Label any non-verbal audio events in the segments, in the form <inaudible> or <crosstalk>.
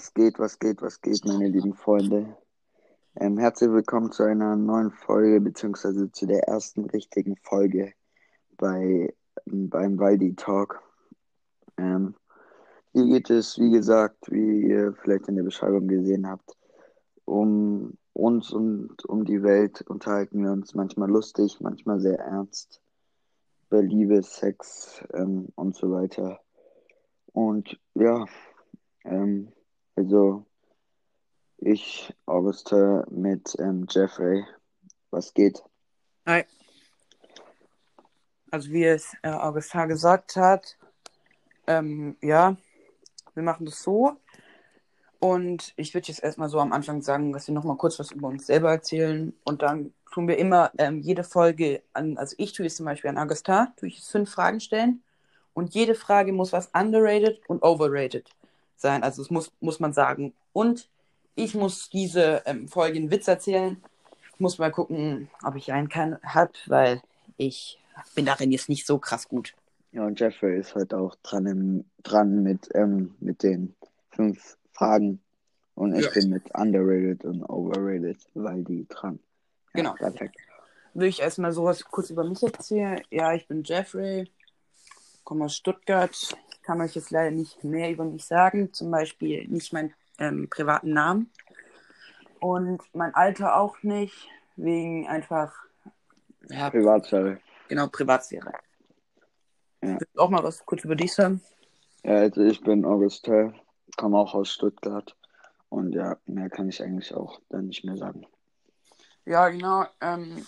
Was geht, was geht, was geht, meine lieben Freunde? Ähm, herzlich willkommen zu einer neuen Folge, beziehungsweise zu der ersten richtigen Folge bei, beim Waldi Talk. Ähm, hier geht es, wie gesagt, wie ihr vielleicht in der Beschreibung gesehen habt, um uns und um die Welt unterhalten wir uns manchmal lustig, manchmal sehr ernst über Liebe, Sex ähm, und so weiter. Und ja, ähm, also ich, Auguste mit ähm, Jeffrey. Was geht? Hi. Also wie es äh, Augustin gesagt hat, ähm, ja, wir machen das so. Und ich würde jetzt erstmal so am Anfang sagen, dass wir nochmal kurz was über uns selber erzählen. Und dann tun wir immer ähm, jede Folge an, also ich tue es zum Beispiel an Augustin, tue ich fünf Fragen stellen. Und jede Frage muss was underrated und overrated sein. Also es muss, muss man sagen. Und ich muss diese ähm, Folge einen Witz erzählen. Ich muss mal gucken, ob ich einen kann, hab, weil ich bin darin jetzt nicht so krass gut. Ja, und Jeffrey ist halt auch dran, im, dran mit, ähm, mit den fünf Fragen. Und ich Ja. bin mit underrated und overrated, weil die dran. Ja, Genau. Perfekt. Will ich erstmal sowas kurz über mich erzählen? Ja, ich bin Jeffrey, komme aus Stuttgart. Ich kann euch jetzt leider nicht mehr über mich sagen, zum Beispiel nicht meinen ähm, privaten Namen. Und mein Alter auch nicht, wegen einfach, ja, Privatsphäre. genau, Privatsphäre. Ja. Willst du auch mal was kurz über dich sagen? Ja, also ich bin Augustin, komme auch aus Stuttgart. Und ja, mehr kann ich eigentlich auch dann nicht mehr sagen. Ja, genau. Ähm,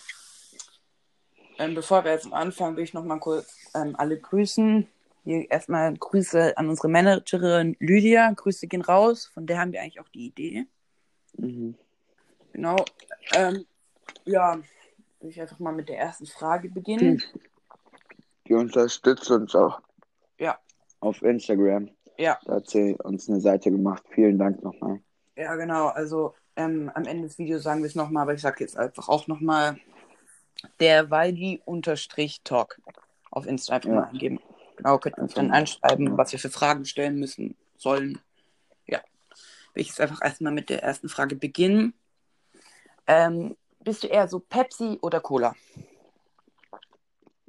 ähm, bevor wir jetzt am Anfang, will ich noch mal kurz ähm, alle grüßen. Hier erstmal Grüße an unsere Managerin Lydia. Grüße gehen raus. Von der haben wir eigentlich auch die Idee. Mhm. Genau. Ähm, ja, will ich einfach mal mit der ersten Frage beginnen. Die unterstützt uns auch Ja, auf Instagram. ja, Da hat sie uns eine Seite gemacht. Vielen Dank nochmal. ja, genau. Also ähm, am Ende des Videos sagen wir es nochmal, aber ich sage jetzt einfach auch nochmal der Waldi-Talk auf Insta einfach Ja. mal eingeben. Genau, könnt ihr uns dann anschreiben, was wir für Fragen stellen müssen, sollen. Ja. Will ich jetzt einfach erstmal mit der ersten Frage beginnen. Ähm, bist du eher so Pepsi oder Cola?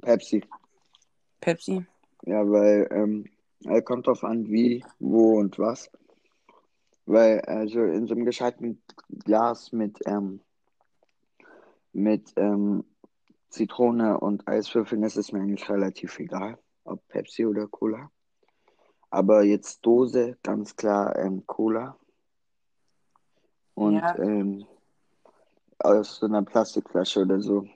Pepsi. Pepsi? Ja, weil ähm, er kommt drauf an, wie, wo und was. Weil, also in so einem gescheiten Glas mit, ähm, mit ähm, Zitrone und Eiswürfeln ist es mir eigentlich relativ egal, ob Pepsi oder Cola. Aber jetzt Dose, ganz klar ähm, Cola. Und Ja. ähm, aus so einer Plastikflasche oder so.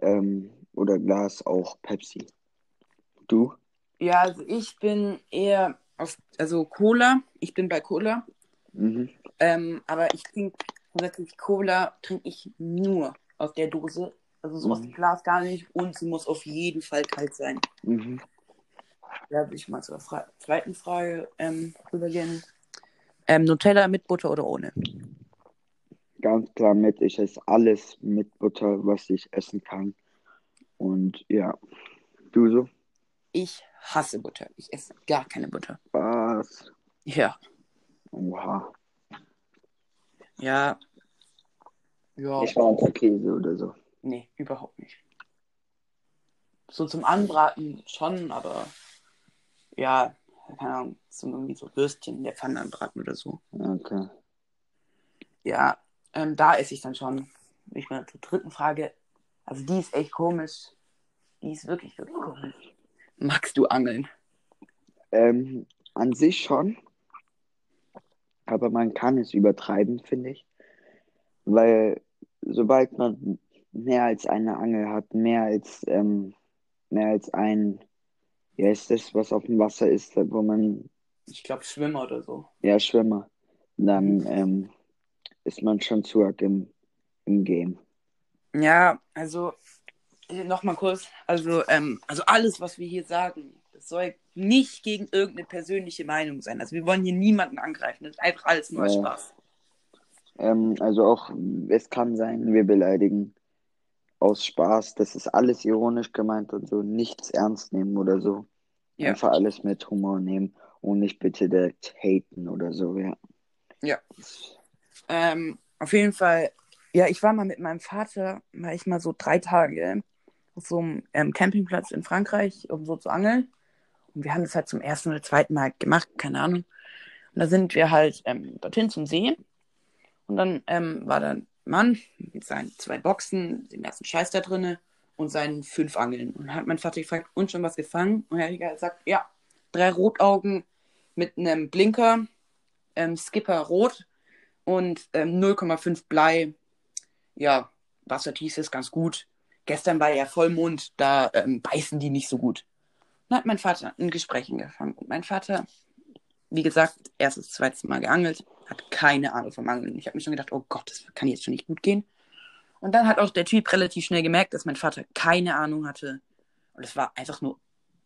Ähm, oder Glas auch Pepsi. Du? Ja, also ich bin eher auf, also Cola. Ich bin bei Cola. Mhm. Ähm, aber ich trinke grundsätzlich Cola, trinke ich nur aus der Dose. Also so aus Mhm. dem Glas gar nicht. Und sie muss auf jeden Fall kalt sein. Mhm. Da will ich mal zur Fra zweiten Frage ähm, rübergehen. Ähm, Nutella mit Butter oder ohne? Ganz klar mit. Ich esse alles mit Butter, was ich essen kann. Und ja, du so? Ich hasse Butter. Ich esse gar keine Butter. Was? Ja. Oha. Ja. Ja. Ich war unter Käse oder so. Nee, überhaupt nicht. So zum Anbraten schon, aber ja, keine Ahnung, so irgendwie so Würstchen in der Pfanne anbraten oder so. Okay. Ja, ähm, da esse ich dann schon. Ich mal zur dritten Frage. Also die ist echt komisch. Die ist wirklich, wirklich komisch. Magst du angeln? Ähm, an sich schon. Aber man kann es übertreiben, finde ich. Weil sobald man mehr als eine Angel hat, mehr als, ähm, mehr als ein, ja, ist das, was auf dem Wasser ist, wo man Ich glaube Schwimmer oder so. Ja, Schwimmer. Dann ähm, ist man schon zu arg im, im Game. Ja, also nochmal kurz. Also, ähm, also alles, was wir hier sagen, das soll nicht gegen irgendeine persönliche Meinung sein. Also wir wollen hier niemanden angreifen. Das ist einfach alles nur Ja. Spaß. Ähm, also auch, es kann sein, wir beleidigen aus Spaß. Das ist alles ironisch gemeint und so. Nichts ernst nehmen oder so. Ja. Einfach alles mit Humor nehmen und nicht bitte direkt haten oder so, ja. Ja. Ähm, auf jeden Fall, ja, ich war mal mit meinem Vater, war ich mal so drei Tage auf so einem ähm, Campingplatz in Frankreich, um so zu angeln. Und wir haben das halt zum ersten oder zweiten Mal gemacht, keine Ahnung. Und da sind wir halt ähm, dorthin zum See. Und dann ähm, war da ein Mann mit seinen zwei Boxen, den ganzen Scheiß da drinne und seinen fünf Angeln. Und hat mein Vater gefragt, und schon was gefangen? Und er hat gesagt, ja, drei Rotaugen mit einem Blinker, ähm, Skipper rot und ähm, 0,5 Blei. Ja, Wassertief ist ganz gut. Gestern war ja Vollmond, da ähm, beißen die nicht so gut. Dann hat mein Vater ein Gespräch angefangen. Und mein Vater, wie gesagt, erstes, zweites Mal geangelt, hat keine Ahnung vom Angeln. Ich habe mir schon gedacht, oh Gott, das kann jetzt schon nicht gut gehen. Und dann hat auch der Typ relativ schnell gemerkt, dass mein Vater keine Ahnung hatte. Und es war einfach nur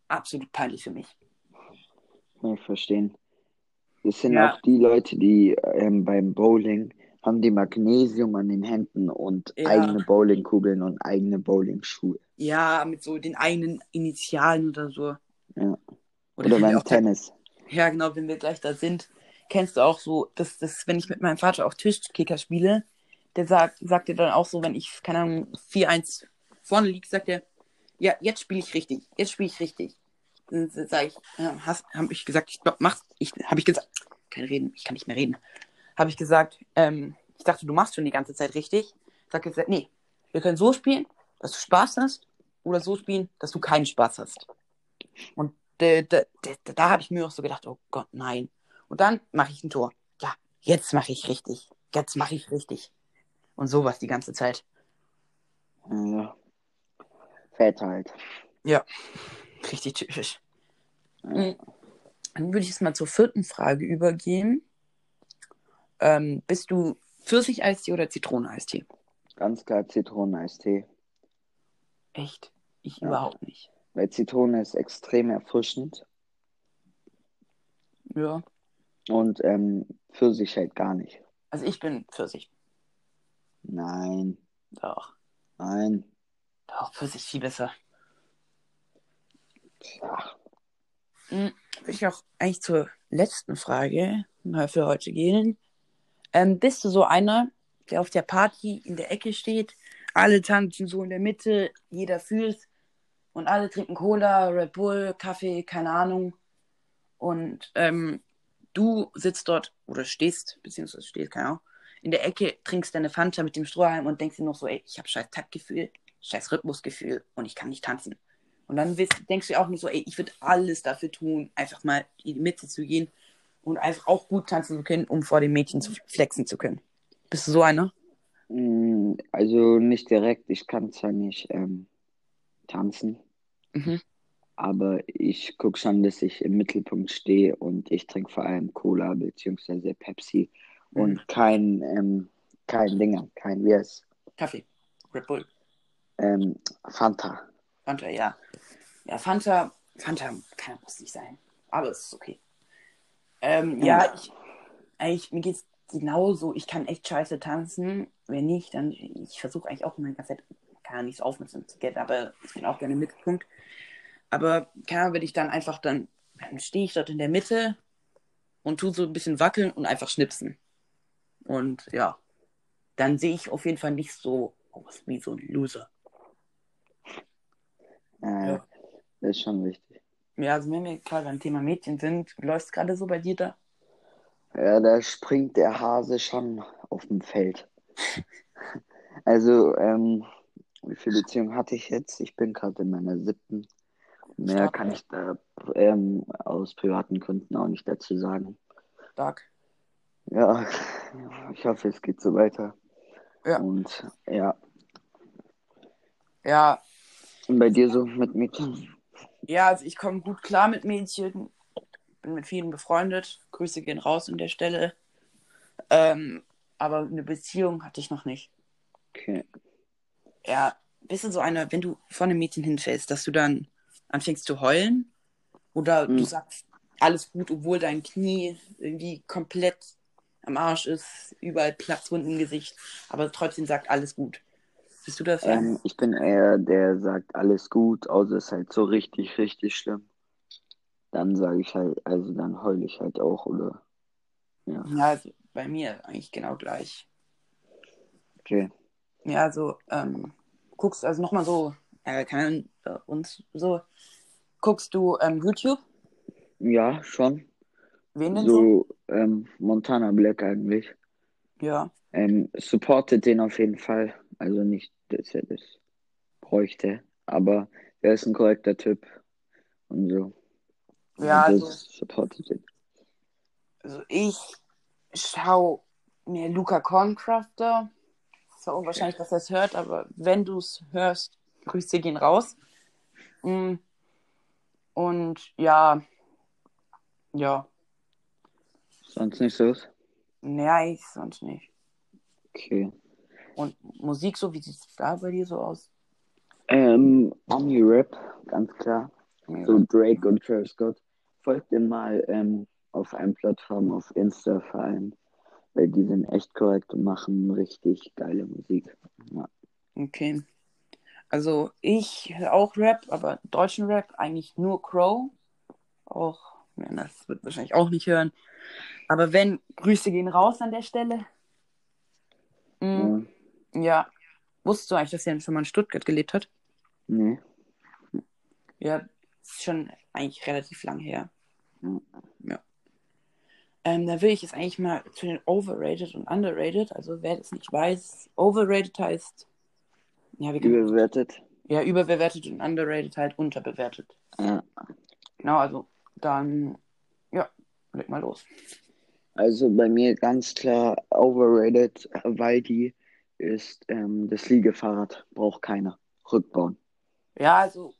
absolut peinlich für mich. Ich verstehen. Das sind Ja. auch die Leute, die ähm, beim Bowling haben die Magnesium an den Händen und Ja. eigene Bowlingkugeln und eigene Bowlingschuhe. Ja, mit so den eigenen Initialen oder so. Ja. Oder, Oder beim Tennis. ja, genau, wenn wir gleich da sind, kennst du auch so, dass das, wenn ich mit meinem Vater auch Tischkicker spiele, der sagt, sagt dir dann auch so, wenn ich, keine Ahnung, 4-1 vorne liege, sagt er, ja, jetzt spiele ich richtig, jetzt spiele ich richtig. Dann sage ich, hast, habe ich gesagt, ich mach's, ich, habe ich gesagt, kein Reden, ich kann nicht mehr reden. Habe ich gesagt, ähm, ich dachte, du machst schon die ganze Zeit richtig. Sag jetzt, nee, wir können so spielen, dass du Spaß hast, oder so spielen, dass du keinen Spaß hast. Und da, da, da, da habe ich mir auch so gedacht, oh Gott, nein. Und dann mache ich ein Tor. Ja, jetzt mache ich richtig. Jetzt mache ich richtig. Und sowas die ganze Zeit. Ja. Väter halt. Richtig typisch. Dann würde ich jetzt mal zur vierten Frage übergehen. Ähm, bist du Pfirsicheistee oder Zitroneneistee? Ganz klar Zitroneneistee. Echt? Ich Ja. überhaupt nicht. Weil Zitrone ist extrem erfrischend Ja. Und ähm, Pfirsich halt gar nicht. Also ich bin Pfirsich. Nein, Doch. nein. Doch, Pfirsich viel besser. Ach, Hm, Würde ich auch eigentlich zur letzten Frage mal für heute gehen. Ähm, bist du so einer, der auf der Party in der Ecke steht, alle tanzen so in der Mitte, jeder fühlt und alle trinken Cola, Red Bull, Kaffee, keine Ahnung. Und ähm, du sitzt dort oder stehst, beziehungsweise stehst, keine Ahnung, in der Ecke, trinkst deine Fanta mit dem Strohhalm und denkst dir noch so, ey, ich habe scheiß Taktgefühl, scheiß Rhythmusgefühl und ich kann nicht tanzen. Und dann denkst du auch nur so, ey, ich würde alles dafür tun, einfach mal in die Mitte zu gehen und einfach auch gut tanzen zu können, um vor den Mädchen zu flexen zu können. Bist du so einer? mm, also nicht direkt. Ich kann zwar nicht ähm, tanzen, Mhm. Aber ich gucke schon, dass ich im Mittelpunkt stehe und ich trinke vor allem Cola bzw. Pepsi und Mhm. kein, ähm, kein Dinger, kein, wie heißt Kaffee. Red Bull. ähm, Fanta. Fanta, ja. Ja, Fanta, Fanta kann, muss nicht sein. Aber es ist okay. Ähm, ja, Ja. ich, eigentlich, mir geht's genauso. Ich kann echt scheiße tanzen. Wenn nicht, dann, ich versuche eigentlich auch immer die ganze Zeit, kann ja nicht so aufmerksam zu gehen, aber ich bin auch gerne im Mittelpunkt. Aber, keine Ahnung, wenn ich dann einfach dann, dann stehe ich dort in der Mitte und tu so ein bisschen wackeln und einfach schnipsen. Und ja, dann sehe ich auf jeden Fall nicht so aus wie so ein Loser. Äh, Ja. Das ist schon wichtig. Ja, also wenn wir gerade beim Thema Mädchen sind, läuft es gerade so bei dir da? Ja, da springt der Hase schon auf dem Feld. <laughs> Also, ähm, wie viele Beziehungen hatte ich jetzt? Ich bin gerade in meiner siebten. Mehr Stark. kann ich da ähm, aus privaten Gründen auch nicht dazu sagen. Stark. Ja, ich hoffe, es geht so weiter. Ja. Und ja, Ja, und bei dir so mit Mädchen? ja, also ich komme gut klar mit Mädchen. Bin mit vielen befreundet. Grüße gehen raus an der Stelle. Ähm, aber eine Beziehung hatte ich noch nicht. Okay. Ja, bist du so einer, wenn du vor einem Mädchen hinfällst, dass du dann anfängst zu heulen? Oder du Mhm. sagst, alles gut, obwohl dein Knie irgendwie komplett am Arsch ist, überall Platzwunden im Gesicht, aber trotzdem sagt alles gut. Bist du das? Ähm, ich bin eher der sagt alles gut, außer es ist halt so richtig, richtig schlimm. Dann sage ich halt, also dann heule ich halt auch oder Ja. Ja, also bei mir eigentlich genau gleich. Okay. Ja, also ähm, guckst also nochmal so, äh, kann bei uns so, guckst du ähm, YouTube? Ja, schon. Wen denn so? So, ähm, Montana Black eigentlich. Ja. Ähm, supportet den auf jeden Fall. Also nicht, dass er das bräuchte, aber er ist ein korrekter Typ und so. Ja, Und also, das supportet ihn. also ich schau mir Luca Corncrafter. Ist zwar unwahrscheinlich, dass er es hört, aber wenn du es hörst, Grüße gehen raus. Und ja, ja, Sonst nicht so? ich sonst nicht. Okay. Und Musik so, wie sieht es da bei dir so aus? Ähm, Ami-Rap, ganz klar. So Drake und Travis Scott. Folgt dem mal ähm, auf einer Plattform auf Insta vor allem. Weil die sind echt korrekt und machen richtig geile Musik. Ja. Okay. Also ich höre auch Rap, aber deutschen Rap eigentlich nur Crow. Auch, ja, das wird wahrscheinlich auch nicht hören. Aber wenn, Grüße gehen raus an der Stelle. Mm, ja. ja. Wusstest du eigentlich, dass er schon mal in Stuttgart gelebt hat? Nee. Ja, ist schon eigentlich relativ lang her. Ja. Ja. Ähm, da will ich jetzt eigentlich mal zu den Overrated und Underrated. Also wer das nicht weiß, Overrated heißt, ja, Überbewertet. ja, überbewertet und Underrated halt unterbewertet. Ja. Genau, also dann, ja, leg mal los. Also bei mir ganz klar overrated, weil die ist ähm, das Liegefahrrad. Braucht keiner. Rückbauen. Ja, also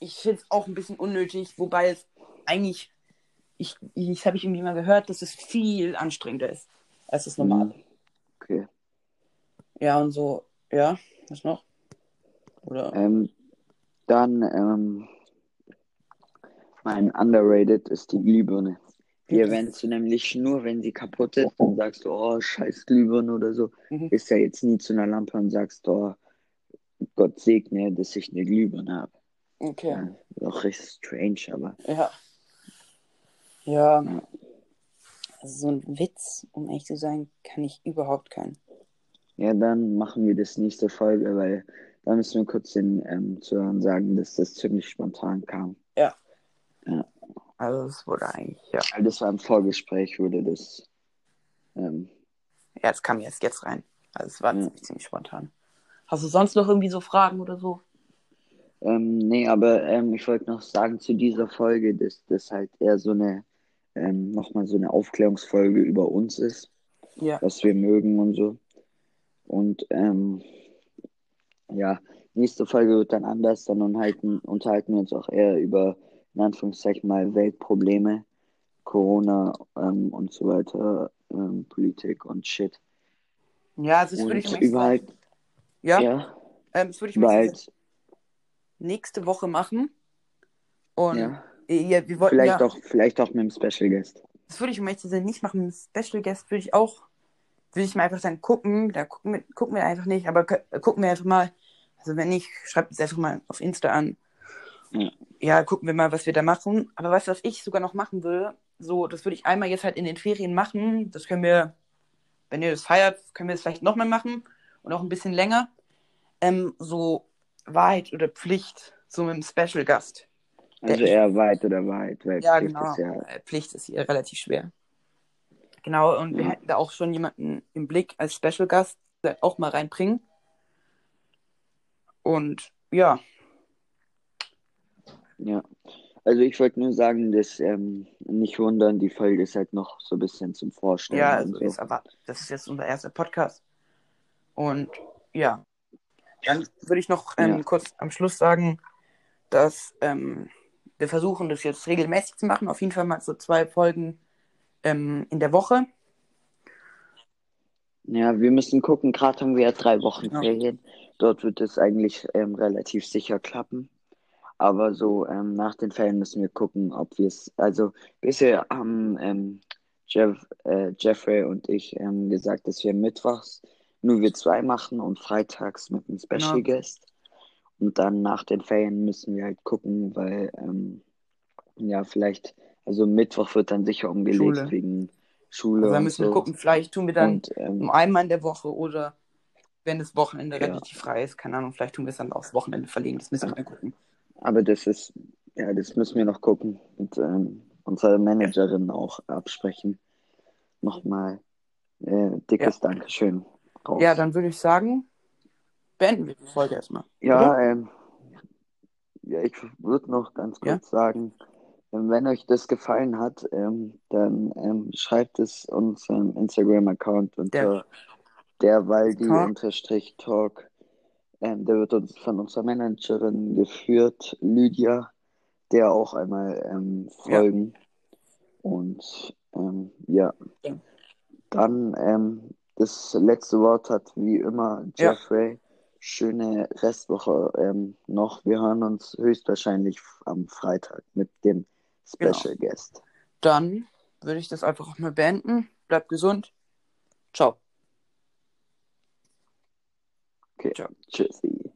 ich finde es auch ein bisschen unnötig, wobei es eigentlich, ich, ich habe ich irgendwie mal gehört, dass es viel anstrengender ist als das normale. Okay. Ja, und so, ja, was noch? Oder? Ähm, dann ähm, mein underrated ist die Glühbirne. Die Mhm. erwähnst du nämlich nur, wenn sie kaputt ist. Dann sagst du, oh, scheiß Glühbirne oder so. Mhm. Ist ja jetzt nie zu einer Lampe und sagst, oh, Gott segne, dass ich eine Glühbirne habe. Okay. Ja, ist auch richtig strange, aber Ja. Ja. Also so ein Witz, um ehrlich zu sein, kann ich überhaupt keinen. ja, dann machen wir das nächste Folge, weil da müssen wir kurz den ähm, Zuhörern sagen, dass das ziemlich spontan kam. Also es wurde eigentlich, ja. Weil das war im Vorgespräch, wurde das. Ähm, Ja, es kam jetzt, jetzt rein. Also es war Ja. ziemlich, ziemlich spontan. Hast du sonst noch irgendwie so Fragen oder so? ähm, nee, aber ähm, ich wollte noch sagen zu dieser Folge, dass das halt eher so eine, ähm, nochmal so eine Aufklärungsfolge über uns ist, Ja. was wir mögen und so. Und ähm, ja, nächste Folge wird dann anders, dann unterhalten, unterhalten wir uns auch eher über, in Anführungszeichen mal, Weltprobleme, Corona ähm, und so weiter, ähm, Politik und Shit. Ja, also das würde ich Und ehrlich über zu sein- halt, Ja, ja, ähm, das würde ich über ehrlich zu sein halt, nächste Woche machen. Und ja, ja, wir wollten vielleicht ja, auch, vielleicht auch mit einem Special Guest. das würde ich um ehrlich zu sein nicht machen. Ein Special Guest würde ich auch, würde ich mal einfach dann gucken. Da gucken wir, gucken wir einfach nicht, aber gucken wir einfach mal. Also wenn nicht, schreibt es einfach mal auf Insta an. Ja. Ja, gucken wir mal, was wir da machen. Aber weißt du, was ich sogar noch machen will? So, das würde ich einmal jetzt halt in den Ferien machen. Das können wir, wenn ihr das feiert, können wir das vielleicht nochmal machen. Und auch ein bisschen länger. Ähm, so Wahrheit oder Pflicht, so mit einem Special Gast. Also eher weit oder weit, weil Ja, Pflicht genau. ist ja, Äh, Pflicht ist hier relativ schwer. Genau, und wir Ja. hätten da auch schon jemanden im Blick als Special Gast der auch mal reinbringen. Und ja, ja. Also ich wollte nur sagen, dass ähm, nicht wundern, die Folge ist halt noch so ein bisschen zum Vorstellen. ja, also so. jetzt aber, das ist jetzt unser erster Podcast. Und ja, dann würde ich noch ähm, Ja. kurz am Schluss sagen, dass ähm, wir versuchen, das jetzt regelmäßig zu machen. Auf jeden Fall mal so zwei Folgen ähm, in der Woche. Ja, wir müssen gucken, gerade haben wir ja drei Wochen Ja. Dort wird es eigentlich ähm, relativ sicher klappen. Aber so ähm, nach den Ferien müssen wir gucken, ob wir es. Also bisher haben ähm, Jeff, äh, Jeffrey und ich ähm, gesagt, dass wir mittwochs nur wir zwei machen und freitags mit einem Special Genau. Guest. Und dann nach den Ferien müssen wir halt gucken, weil ähm, ja vielleicht, also Mittwoch wird dann sicher umgelegt Schule. wegen Schule Also da und müssen wir so. gucken, vielleicht tun wir dann Und ähm, um einmal in der Woche oder wenn das Wochenende Ja. relativ frei ist, keine Ahnung, vielleicht tun wir es dann aufs Wochenende verlegen. Das müssen wir dann gucken. aber das ist, ja, das müssen wir noch gucken und ähm, unserer Managerin auch absprechen. Nochmal äh, dickes Dankeschön. Raus. Ja, dann würde ich sagen, beenden wir die Folge erstmal. Ja, ähm, ja, ich würde noch ganz Ja? kurz sagen, ähm, wenn euch das gefallen hat, ähm, dann ähm, schreibt es unserem Instagram-Account unter der Waldi-Talk. Ähm, der wird uns von unserer Managerin geführt, Lydia, der auch einmal ähm, folgen. Und ähm, ja, Ja. dann ähm, das letzte Wort hat wie immer Ja. Jeffrey. Schöne Restwoche ähm, noch. Wir hören uns höchstwahrscheinlich am Freitag mit dem Genau. Special Guest. Dann würde ich das einfach auch mal beenden. Bleibt gesund. Ciao. Okay, Ciao. tschüssi.